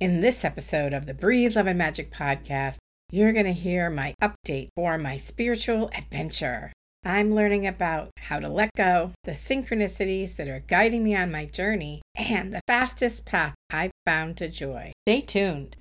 In this episode of the Breathe Love and Magic podcast, you're going to hear my update for my spiritual adventure. I'm learning about how to let go, the synchronicities that are guiding me on my journey, and the fastest path I've found to joy. Stay tuned.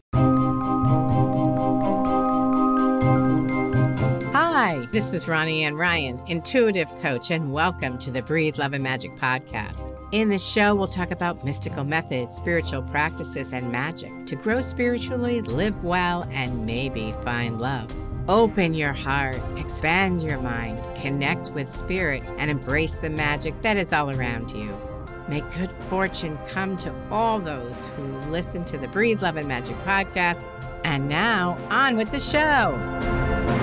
Hi, this is Ronnie Ann Ryan, intuitive coach, and welcome to the Breathe Love and Magic podcast. In this show, we'll talk about mystical methods, spiritual practices, and magic to grow spiritually, live well, and maybe find love. Open your heart, expand your mind, connect with spirit, and embrace the magic that is all around you. May good fortune come to all those who listen to the Breathe Love and Magic podcast. And now, on with the show.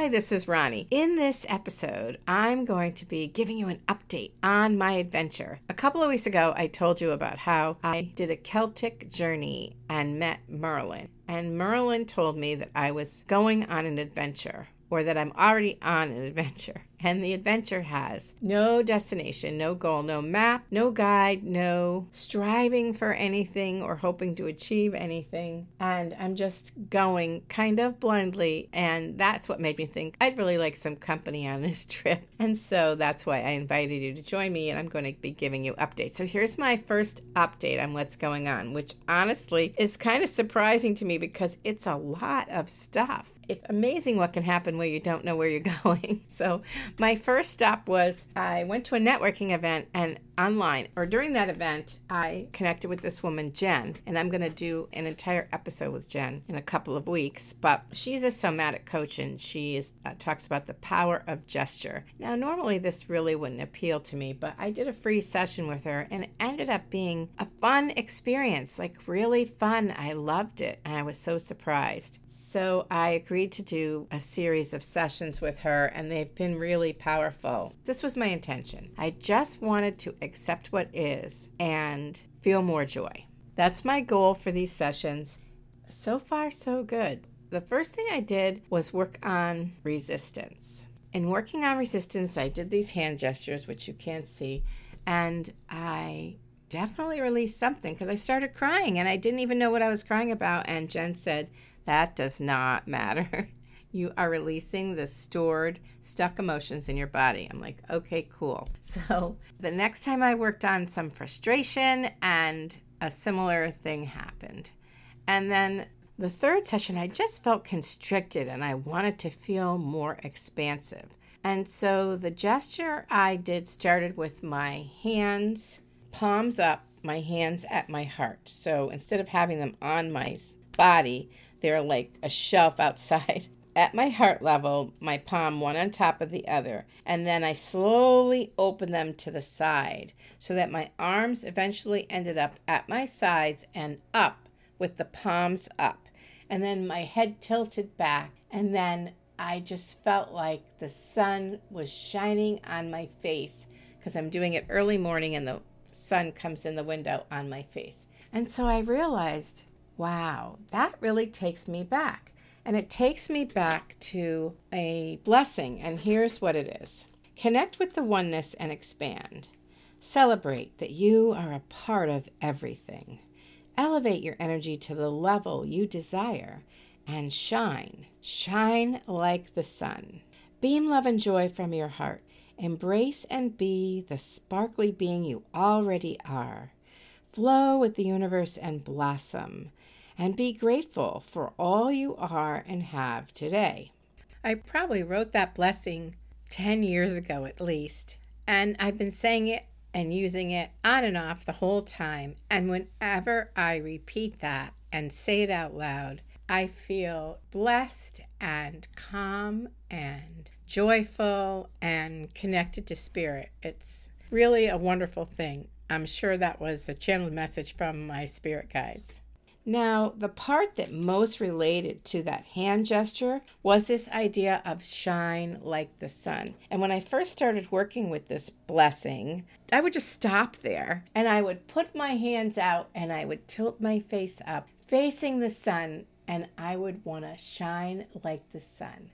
Hi, this is Ronnie. In this episode, I'm going to be giving you an update on my adventure. A couple of weeks ago, I told you about how I did a Celtic journey and met Merlin. And Merlin told me that I was going on an adventure or that I'm already on an adventure. And the adventure has no destination, no goal, no map, no guide, no striving for anything or hoping to achieve anything. And I'm just going kind of blindly. And that's what made me think I'd really like some company on this trip. And so that's why I invited you to join me. And I'm going to be giving you updates. So here's my first update on what's going on, which honestly is kind of surprising to me because it's a lot of stuff it's amazing what can happen where you don't know where you're going. So, my first stop was I went to a networking event and online, or during that event, I connected with this woman, Jen, and I'm going to do an entire episode with Jen in a couple of weeks. But she's a somatic coach and she is, uh, talks about the power of gesture. Now, normally this really wouldn't appeal to me, but I did a free session with her and it ended up being a fun experience like really fun. I loved it and I was so surprised. So I agreed to do a series of sessions with her, and they've been really powerful. This was my intention. I just wanted to accept what is and feel more joy. That's my goal for these sessions. So far, so good. The first thing I did was work on resistance. In working on resistance, I did these hand gestures, which you can't see, and I definitely released something because I started crying and I didn't even know what I was crying about. And Jen said, that does not matter. You are releasing the stored, stuck emotions in your body. I'm like, okay, cool. So the next time I worked on some frustration, and a similar thing happened. And then the third session, I just felt constricted and I wanted to feel more expansive. And so the gesture I did started with my hands, palms up, my hands at my heart. So instead of having them on my body, they're like a shelf outside. At my heart level, my palm one on top of the other, and then I slowly open them to the side so that my arms eventually ended up at my sides and up with the palms up. And then my head tilted back, and then I just felt like the sun was shining on my face because I'm doing it early morning and the sun comes in the window on my face. And so I realized wow, that really takes me back. And it takes me back to a blessing. And here's what it is connect with the oneness and expand. Celebrate that you are a part of everything. Elevate your energy to the level you desire and shine. Shine like the sun. Beam love and joy from your heart. Embrace and be the sparkly being you already are. Flow with the universe and blossom and be grateful for all you are and have today. I probably wrote that blessing 10 years ago at least, and I've been saying it and using it on and off the whole time. And whenever I repeat that and say it out loud, I feel blessed and calm and joyful and connected to spirit. It's really a wonderful thing. I'm sure that was a channeled message from my spirit guides. Now, the part that most related to that hand gesture was this idea of shine like the sun. And when I first started working with this blessing, I would just stop there and I would put my hands out and I would tilt my face up, facing the sun, and I would want to shine like the sun.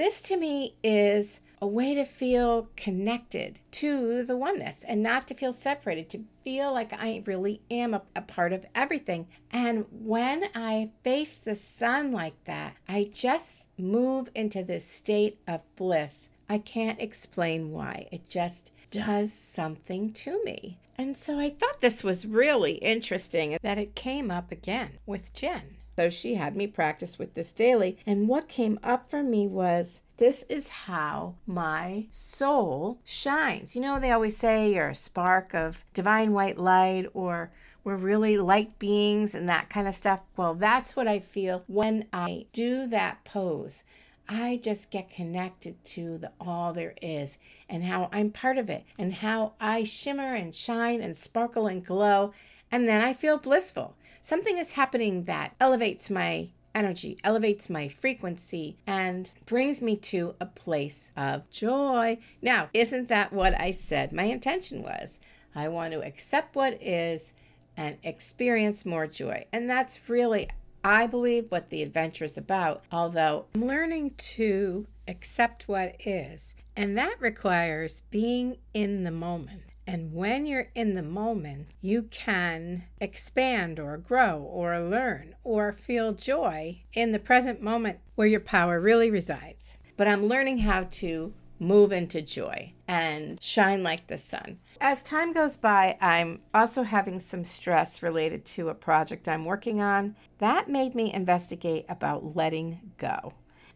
This to me is a way to feel connected to the oneness and not to feel separated, to feel like I really am a, a, part of everything. And when I face the sun like that, I just move into this state of bliss. I can't explain why. It just does something to me. And so I thought this was really interesting that it came up again with Jen. So she had me practice with this daily. And what came up for me was this is how my soul shines. You know, they always say you're a spark of divine white light or we're really light beings and that kind of stuff. Well, that's what I feel when I do that pose. I just get connected to the all there is and how I'm part of it and how I shimmer and shine and sparkle and glow. And then I feel blissful. Something is happening that elevates my energy, elevates my frequency, and brings me to a place of joy. Now, isn't that what I said my intention was? I want to accept what is and experience more joy. And that's really, I believe, what the adventure is about. Although I'm learning to accept what is, and that requires being in the moment. And when you're in the moment, you can expand or grow or learn or feel joy in the present moment where your power really resides. But I'm learning how to move into joy and shine like the sun. As time goes by, I'm also having some stress related to a project I'm working on. That made me investigate about letting go.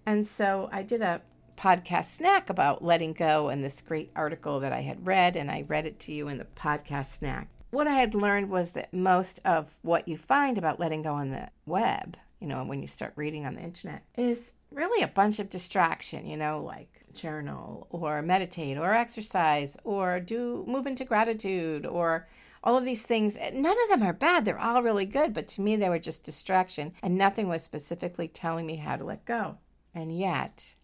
And so I did a podcast snack about letting go and this great article that I had read, and I read it to you in the podcast snack. What I had learned was that most of what you find about letting go on the web, you know, when you start reading on the internet, is really a bunch of distraction, you know, like journal or meditate or exercise or do move into gratitude or all of these things. None of them are bad. They're all really good. But to me, they were just distraction and nothing was specifically telling me how to let go. And yet,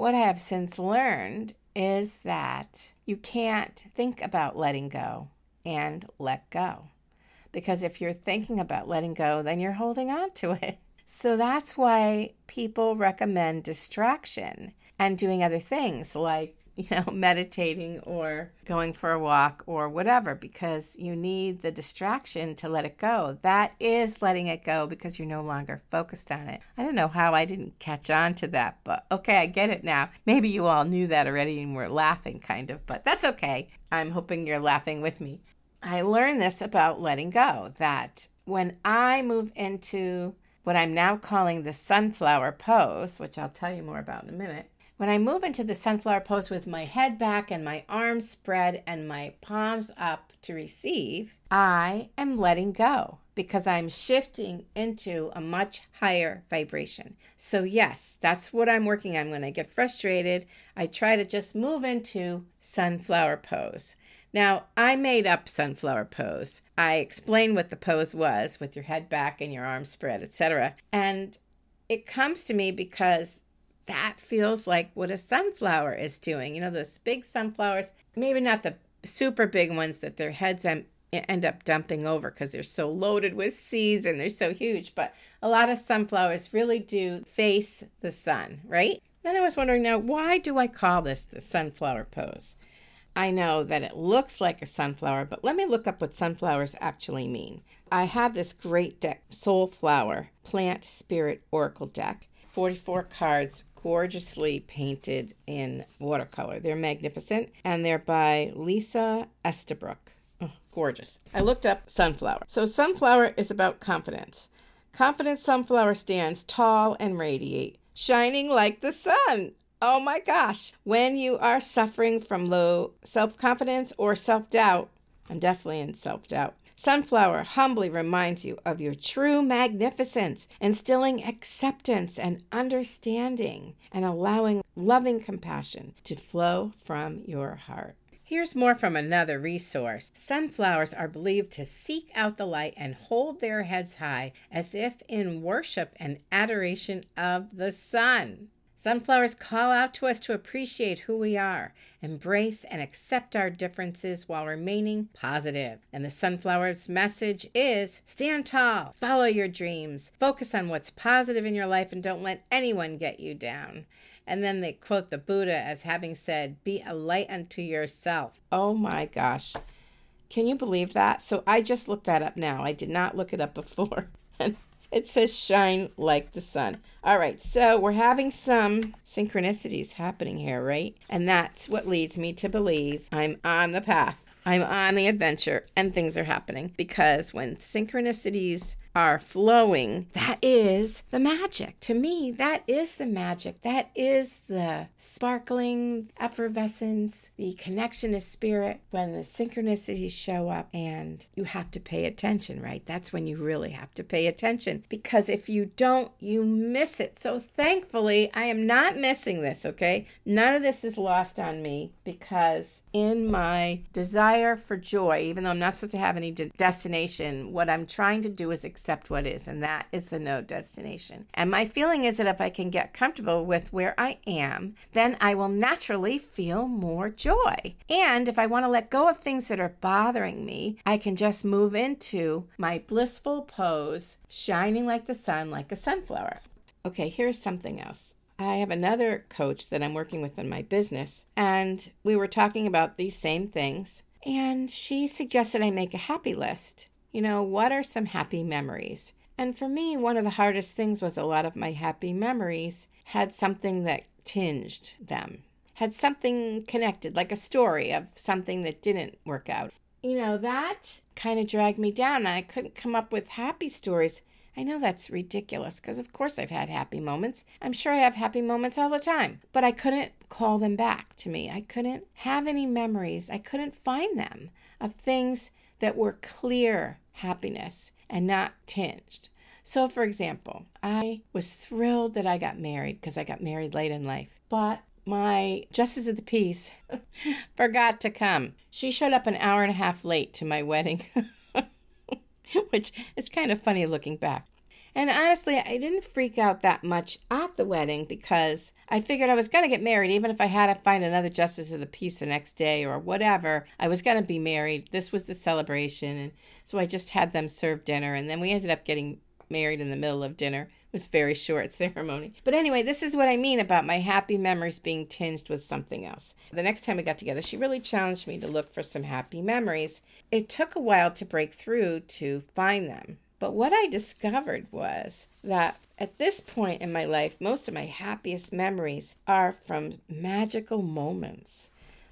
what I have since learned is that you can't think about letting go and let go. Because if you're thinking about letting go, then you're holding on to it. So that's why people recommend distraction and doing other things like you know, meditating or going for a walk or whatever because you need the distraction to let it go. That is letting it go because you're no longer focused on it. I don't know how I didn't catch on to that, but okay, I get it now. Maybe you all knew that already and were laughing, kind of, but that's okay. I'm hoping you're laughing with me. I learned this about letting go that when I move into what I'm now calling the sunflower pose, which I'll tell you more about in a minute, when I move into the sunflower pose with my head back and my arms spread and my palms up to receive, I am letting go because I'm shifting into a much higher vibration. So, yes, that's what I'm working on. When I get frustrated, I try to just move into sunflower pose. Now, I made up sunflower pose. I explained what the pose was with your head back and your arms spread, etc. And it comes to me because that feels like what a sunflower is doing. You know, those big sunflowers, maybe not the super big ones that their heads end up dumping over because they're so loaded with seeds and they're so huge, but a lot of sunflowers really do face the sun, right? Then I was wondering now, why do I call this the sunflower pose? I know that it looks like a sunflower, but let me look up what sunflowers actually mean. I have this great deck, Soul Flower Plant Spirit Oracle deck, 44 cards, gorgeously painted in watercolor. They're magnificent and they're by Lisa Estabrook. Oh, gorgeous. I looked up sunflower. So, sunflower is about confidence. Confident sunflower stands tall and radiate, shining like the sun. Oh my gosh. When you are suffering from low self confidence or self doubt, I'm definitely in self doubt. Sunflower humbly reminds you of your true magnificence, instilling acceptance and understanding, and allowing loving compassion to flow from your heart. Here's more from another resource. Sunflowers are believed to seek out the light and hold their heads high as if in worship and adoration of the sun. Sunflowers call out to us to appreciate who we are, embrace and accept our differences while remaining positive. And the sunflower's message is stand tall, follow your dreams, focus on what's positive in your life, and don't let anyone get you down. And then they quote the Buddha as having said, Be a light unto yourself. Oh my gosh. Can you believe that? So I just looked that up now. I did not look it up before. it says shine like the sun. All right, so we're having some synchronicities happening here, right? And that's what leads me to believe I'm on the path. I'm on the adventure and things are happening because when synchronicities are flowing, that is the magic. To me, that is the magic. That is the sparkling effervescence, the connection to spirit when the synchronicities show up and you have to pay attention, right? That's when you really have to pay attention because if you don't, you miss it. So thankfully, I am not missing this, okay? None of this is lost on me because in my desire for joy, even though I'm not supposed to have any de- destination, what I'm trying to do is accept what is, and that is the no destination. And my feeling is that if I can get comfortable with where I am, then I will naturally feel more joy. And if I want to let go of things that are bothering me, I can just move into my blissful pose, shining like the sun, like a sunflower. Okay, here's something else. I have another coach that I'm working with in my business, and we were talking about these same things. And she suggested I make a happy list. You know, what are some happy memories? And for me, one of the hardest things was a lot of my happy memories had something that tinged them, had something connected, like a story of something that didn't work out. You know, that kind of dragged me down, I couldn't come up with happy stories. I know that's ridiculous because, of course, I've had happy moments. I'm sure I have happy moments all the time, but I couldn't call them back to me. I couldn't have any memories. I couldn't find them of things that were clear happiness and not tinged. So, for example, I was thrilled that I got married because I got married late in life, but my justice of the peace forgot to come. She showed up an hour and a half late to my wedding, which is kind of funny looking back. And honestly, I didn't freak out that much at the wedding because I figured I was going to get married, even if I had to find another justice of the peace the next day or whatever. I was going to be married. This was the celebration. And so I just had them serve dinner. And then we ended up getting married in the middle of dinner. It was very short ceremony. But anyway, this is what I mean about my happy memories being tinged with something else. The next time we got together, she really challenged me to look for some happy memories. It took a while to break through to find them. But what I discovered was that at this point in my life, most of my happiest memories are from magical moments.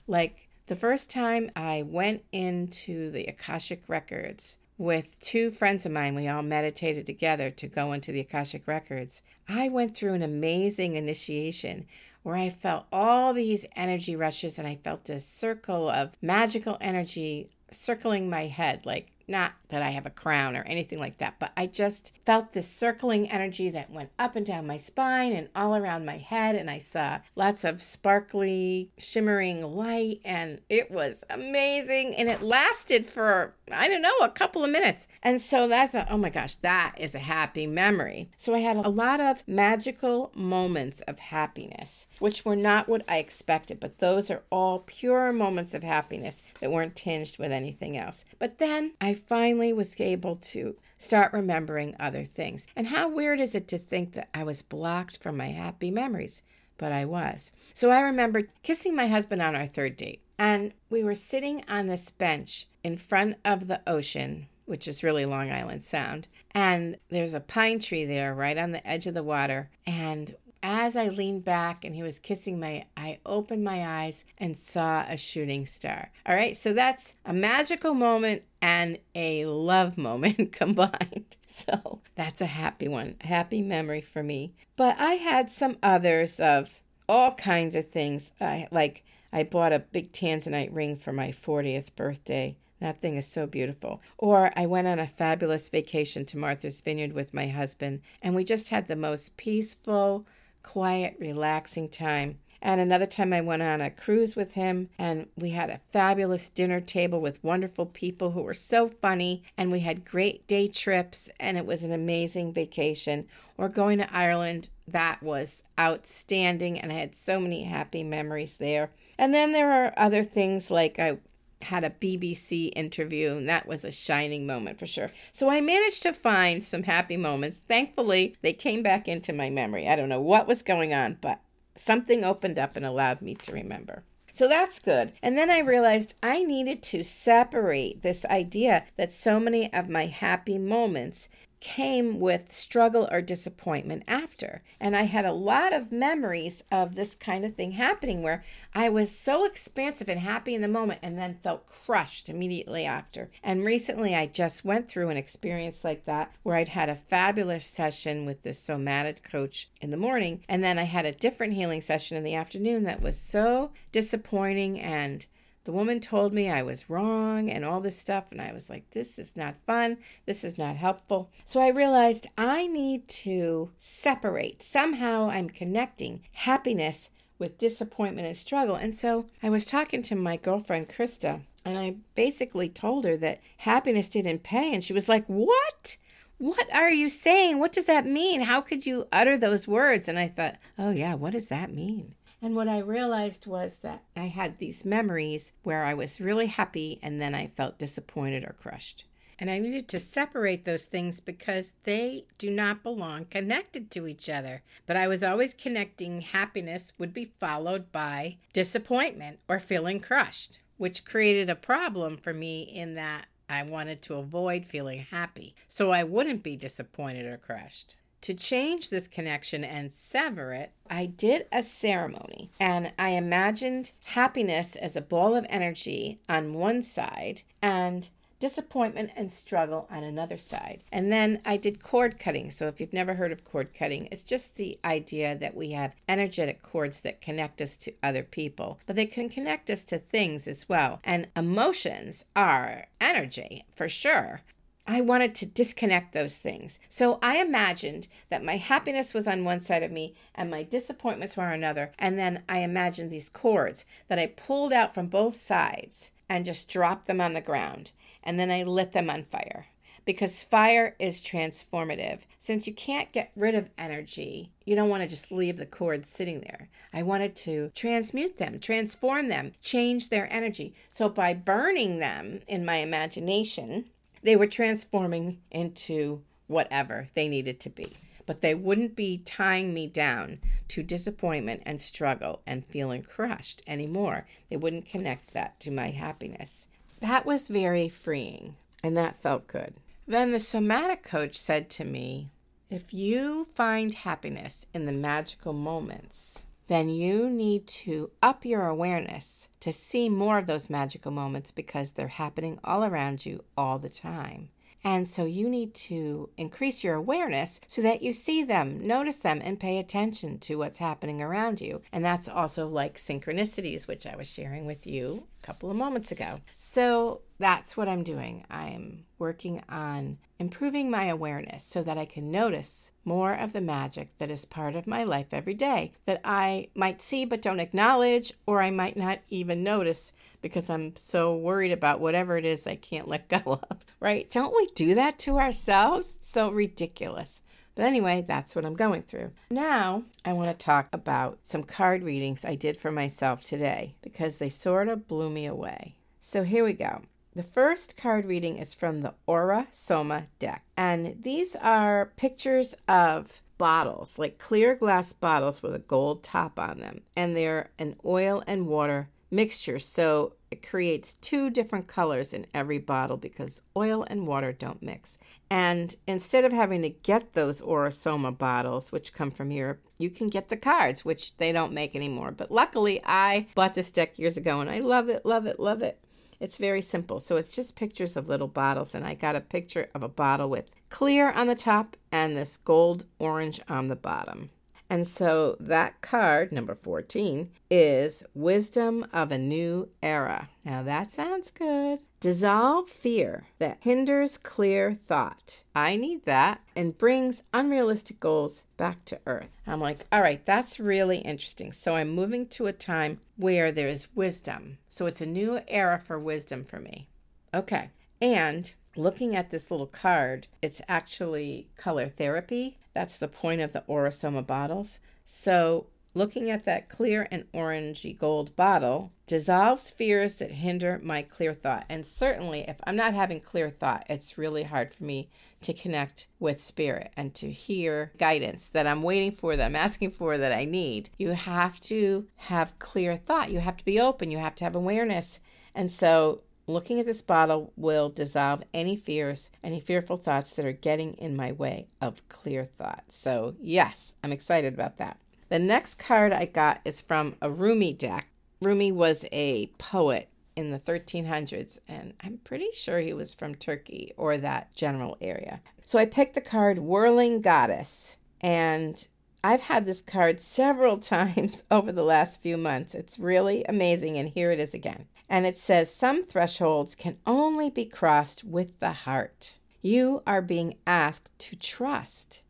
Like the first time I went into the Akashic Records with two friends of mine, we all meditated together to go into the Akashic Records. I went through an amazing initiation where I felt all these energy rushes and I felt a circle of magical energy circling my head, like not that I have a crown or anything like that, but I just felt this circling energy that went up and down my spine and all around my head. And I saw lots of sparkly, shimmering light, and it was amazing. And it lasted for, I don't know, a couple of minutes. And so I thought, oh my gosh, that is a happy memory. So I had a lot of magical moments of happiness, which were not what I expected, but those are all pure moments of happiness that weren't tinged with anything else. But then I finally was able to start remembering other things. And how weird is it to think that I was blocked from my happy memories? But I was. So I remember kissing my husband on our third date. And we were sitting on this bench in front of the ocean, which is really Long Island Sound. And there's a pine tree there right on the edge of the water. And as I leaned back and he was kissing me, I opened my eyes and saw a shooting star. All right, so that's a magical moment and a love moment combined. So that's a happy one, a happy memory for me. But I had some others of all kinds of things. I like I bought a big tanzanite ring for my 40th birthday. That thing is so beautiful. Or I went on a fabulous vacation to Martha's Vineyard with my husband, and we just had the most peaceful, quiet, relaxing time. And another time I went on a cruise with him and we had a fabulous dinner table with wonderful people who were so funny and we had great day trips and it was an amazing vacation. Or going to Ireland, that was outstanding and I had so many happy memories there. And then there are other things like I had a BBC interview, and that was a shining moment for sure. So I managed to find some happy moments. Thankfully, they came back into my memory. I don't know what was going on, but something opened up and allowed me to remember. So that's good. And then I realized I needed to separate this idea that so many of my happy moments came with struggle or disappointment after. And I had a lot of memories of this kind of thing happening where I was so expansive and happy in the moment and then felt crushed immediately after. And recently I just went through an experience like that where I'd had a fabulous session with this somatic coach in the morning and then I had a different healing session in the afternoon that was so disappointing and the woman told me I was wrong and all this stuff, and I was like, this is not fun. This is not helpful. So I realized I need to separate. Somehow I'm connecting happiness with disappointment and struggle. And so I was talking to my girlfriend, Krista, and I basically told her that happiness didn't pay. And she was like, What? What are you saying? What does that mean? How could you utter those words? And I thought, Oh, yeah, what does that mean? And what I realized was that I had these memories where I was really happy and then I felt disappointed or crushed. And I needed to separate those things because they do not belong connected to each other. But I was always connecting happiness would be followed by disappointment or feeling crushed, which created a problem for me in that I wanted to avoid feeling happy so I wouldn't be disappointed or crushed. To change this connection and sever it, I did a ceremony and I imagined happiness as a ball of energy on one side and disappointment and struggle on another side. And then I did cord cutting. So if you've never heard of cord cutting, it's just the idea that we have energetic cords that connect us to other people, but they can connect us to things as well. And emotions are energy for sure. I wanted to disconnect those things. So I imagined that my happiness was on one side of me and my disappointments were on another. And then I imagined these cords that I pulled out from both sides and just dropped them on the ground. And then I lit them on fire because fire is transformative. Since you can't get rid of energy, you don't want to just leave the cords sitting there. I wanted to transmute them, transform them, change their energy. So by burning them in my imagination, they were transforming into whatever they needed to be. But they wouldn't be tying me down to disappointment and struggle and feeling crushed anymore. They wouldn't connect that to my happiness. That was very freeing, and that felt good. Then the somatic coach said to me, If you find happiness in the magical moments, then you need to up your awareness to see more of those magical moments because they're happening all around you all the time. And so you need to increase your awareness so that you see them, notice them, and pay attention to what's happening around you. And that's also like synchronicities, which I was sharing with you a couple of moments ago. So that's what I'm doing. I'm working on improving my awareness so that I can notice more of the magic that is part of my life every day that I might see but don't acknowledge, or I might not even notice because I'm so worried about whatever it is I can't let go of, right? Don't we do that to ourselves? So ridiculous. But anyway, that's what I'm going through. Now, I want to talk about some card readings I did for myself today because they sort of blew me away. So here we go. The first card reading is from the Aura Soma deck, and these are pictures of bottles, like clear glass bottles with a gold top on them, and they're an oil and water mixture. So it creates two different colors in every bottle because oil and water don't mix. And instead of having to get those Aura-Soma bottles, which come from Europe, you can get the cards, which they don't make anymore. But luckily, I bought this deck years ago and I love it, love it, love it. It's very simple. So it's just pictures of little bottles. And I got a picture of a bottle with clear on the top and this gold orange on the bottom. And so that card, number 14, is Wisdom of a New Era. Now that sounds good. Dissolve fear that hinders clear thought. I need that and brings unrealistic goals back to earth. I'm like, all right, that's really interesting. So I'm moving to a time where there's wisdom. So it's a new era for wisdom for me. Okay. And looking at this little card, it's actually color therapy. That's the point of the Aura-Soma bottles. So looking at that clear and orangey gold bottle dissolves fears that hinder my clear thought. And certainly, if I'm not having clear thought, it's really hard for me to connect with spirit and to hear guidance that I'm waiting for, that I'm asking for, that I need. You have to have clear thought. You have to be open. You have to have awareness. And so, looking at this bottle will dissolve any fears, any fearful thoughts that are getting in my way of clear thought. So, yes, I'm excited about that. The next card I got is from a Rumi deck. Rumi was a poet in the 1300s, and I'm pretty sure he was from Turkey or that general area. So I picked the card Whirling Goddess, and I've had this card several times over the last few months. It's really amazing, and here it is again. And it says, Some thresholds can only be crossed with the heart. You are being asked to trust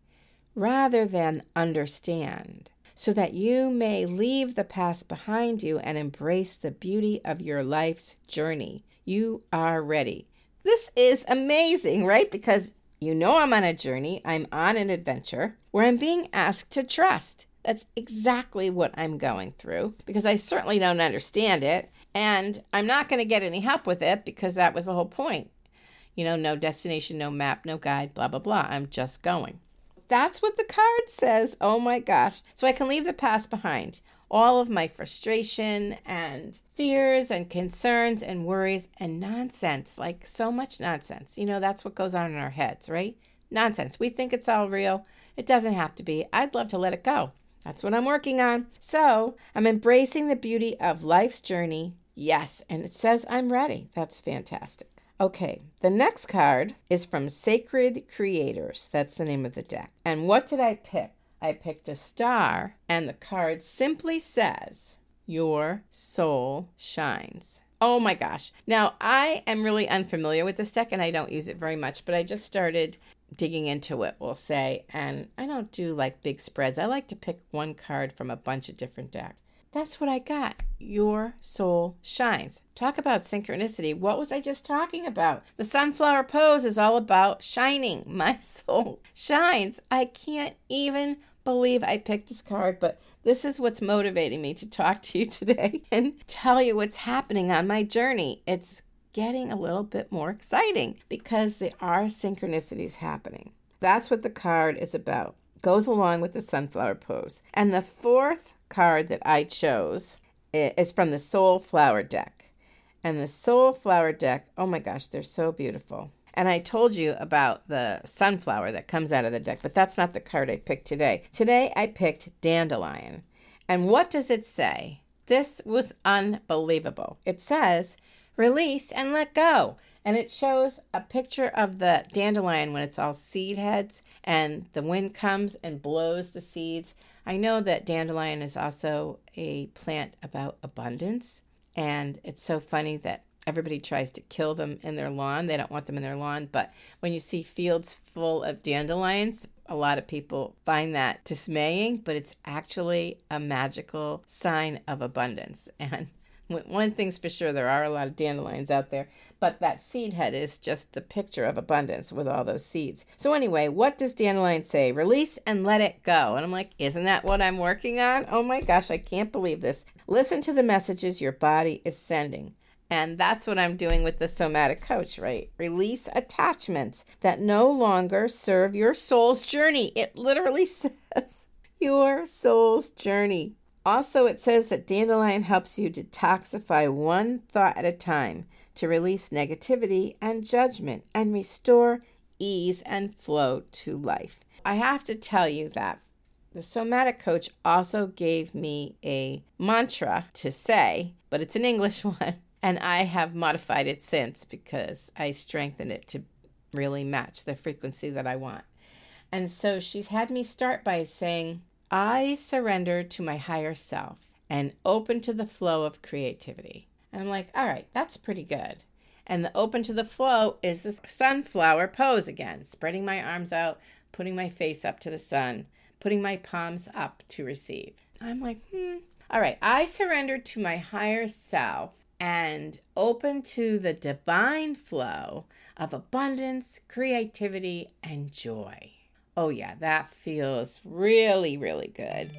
rather than understand so that you may leave the past behind you and embrace the beauty of your life's journey. You are ready. This is amazing, right? Because you know I'm on a journey, I'm on an adventure where I'm being asked to trust. That's exactly what I'm going through because I certainly don't understand it. And I'm not going to get any help with it because that was the whole point. You know, no destination, no map, no guide, blah, blah, blah. I'm just going. That's what the card says. Oh my gosh. So I can leave the past behind. All of my frustration and fears and concerns and worries and nonsense. Like so much nonsense. You know, that's what goes on in our heads, right? Nonsense. We think it's all real. It doesn't have to be. I'd love to let it go. That's what I'm working on. So I'm embracing the beauty of life's journey. Yes. And it says I'm ready. That's fantastic. Okay, the next card is from Sacred Creators. That's the name of the deck. And what did I pick? I picked a star, and the card simply says, Your soul shines. Oh my gosh. Now, I am really unfamiliar with this deck and I don't use it very much, but I just started digging into it, we'll say. And I don't do like big spreads. I like to pick one card from a bunch of different decks. That's what I got. Your soul shines. Talk about synchronicity. What was I just talking about? The sunflower pose is all about shining. My soul shines. I can't even believe I picked this card, but this is what's motivating me to talk to you today and tell you what's happening on my journey. It's getting a little bit more exciting because there are synchronicities happening. That's what the card is about. Goes along with the sunflower pose. And the fourth card that I chose is from the Soul Flower deck. And the Soul Flower deck, oh my gosh, they're so beautiful. And I told you about the sunflower that comes out of the deck, but that's not the card I picked today. Today I picked Dandelion. And what does it say? This was unbelievable. It says, release and let go. And it shows a picture of the dandelion when it's all seed heads and the wind comes and blows the seeds. I know that dandelion is also a plant about abundance, and it's so funny that everybody tries to kill them in their lawn. They don't want them in their lawn, but when you see fields full of dandelions, a lot of people find that dismaying, but it's actually a magical sign of abundance. And one thing's for sure, there are a lot of dandelions out there, but that seed head is just the picture of abundance with all those seeds. So, anyway, what does dandelion say? Release and let it go. And I'm like, isn't that what I'm working on? Oh my gosh, I can't believe this. Listen to the messages your body is sending. And that's what I'm doing with the somatic coach, right? Release attachments that no longer serve your soul's journey. It literally says your soul's journey. Also, it says that dandelion helps you detoxify one thought at a time to release negativity and judgment and restore ease and flow to life. I have to tell you that the somatic coach also gave me a mantra to say, but it's an English one, and I have modified it since because I strengthened it to really match the frequency that I want. And so she's had me start by saying, I surrender to my higher self and open to the flow of creativity. And I'm like, all right, that's pretty good. And the open to the flow is the sunflower pose again, spreading my arms out, putting my face up to the sun, putting my palms up to receive. I'm like, hmm. All right, I surrender to my higher self and open to the divine flow of abundance, creativity, and joy. Oh, yeah, that feels really, really good.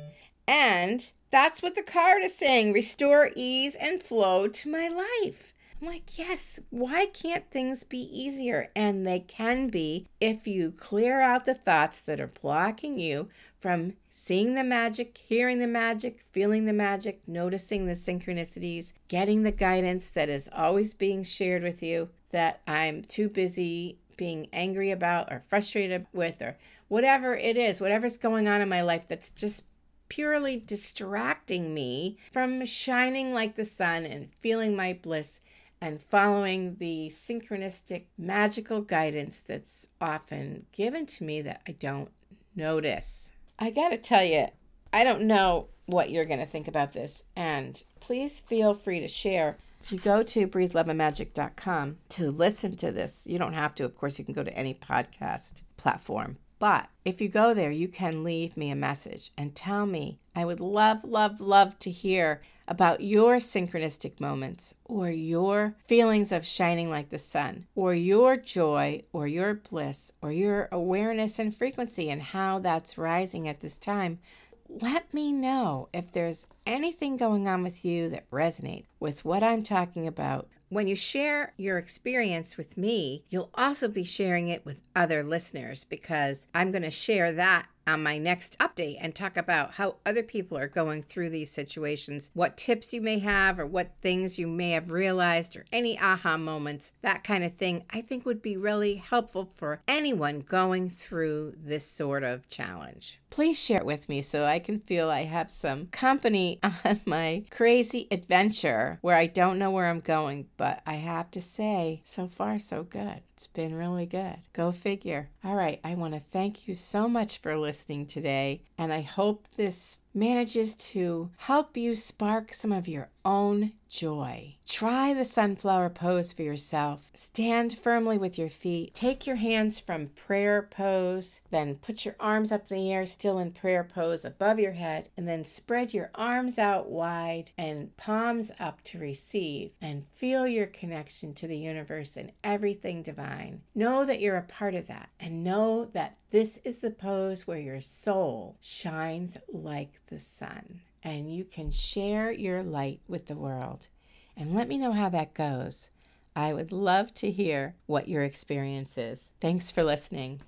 And that's what the card is saying restore ease and flow to my life. I'm like, yes, why can't things be easier? And they can be if you clear out the thoughts that are blocking you from seeing the magic, hearing the magic, feeling the magic, noticing the synchronicities, getting the guidance that is always being shared with you that I'm too busy being angry about or frustrated with or whatever it is, whatever's going on in my life that's just purely distracting me from shining like the sun and feeling my bliss and following the synchronistic magical guidance that's often given to me that I don't notice. I got to tell you, I don't know what you're to think about this, and please feel free to share. If you go to breatheloveandmagic.com to listen to this, you don't have to. Of course, you can go to any podcast platform. But if you go there, you can leave me a message and tell me. I would love, love, love to hear about your synchronistic moments or your feelings of shining like the sun or your joy or your bliss or your awareness and frequency and how that's rising at this time. Let me know if there's anything going on with you that resonates with what I'm talking about when you share your experience with me, you'll also be sharing it with other listeners because I'm going to share that on my next update and talk about how other people are going through these situations, what tips you may have, or what things you may have realized, or any aha moments, that kind of thing, I think would be really helpful for anyone going through this sort of challenge. Please share it with me so I can feel I have some company on my crazy adventure where I don't know where I'm going, but I have to say, so far, so good. It's been really good. Go figure. All right. I want to thank you so much for listening today. And I hope this manages to help you spark some of your own joy. Try the sunflower pose for yourself. Stand firmly with your feet. Take your hands from prayer pose, then put your arms up in the air, still in prayer pose above your head, and then spread your arms out wide and palms up to receive and feel your connection to the universe and everything divine. Know that you're a part of that and know that this is the pose where your soul shines like the sun and you can share your light with the world. And let me know how that goes. I would love to hear what your experience is. Thanks for listening.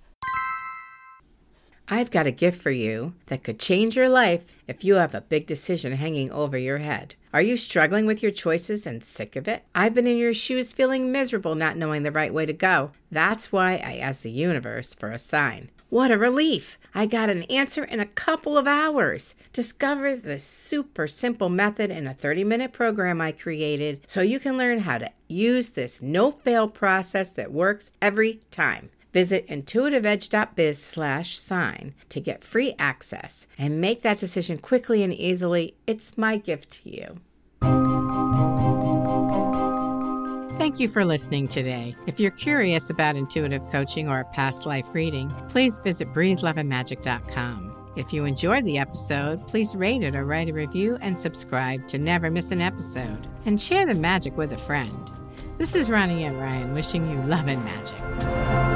I've got a gift for you that could change your life if you have a big decision hanging over your head. Are you struggling with your choices and sick of it? I've been in your shoes feeling miserable not knowing the right way to go. That's why I asked the universe for a sign. What a relief! I got an answer in a couple of hours. Discover the super simple method in a 30 minute program I created so you can learn how to use this no fail process that works every time. Visit intuitiveedge.biz slash sign to get free access and make that decision quickly and easily. It's my gift to you. Thank you for listening today. If you're curious about intuitive coaching or a past life reading, please visit breatheloveandmagic.com. If you enjoyed the episode, please rate it or write a review and subscribe to never miss an episode. And share the magic with a friend. This is Ronnie Ann Ryan wishing you love and magic.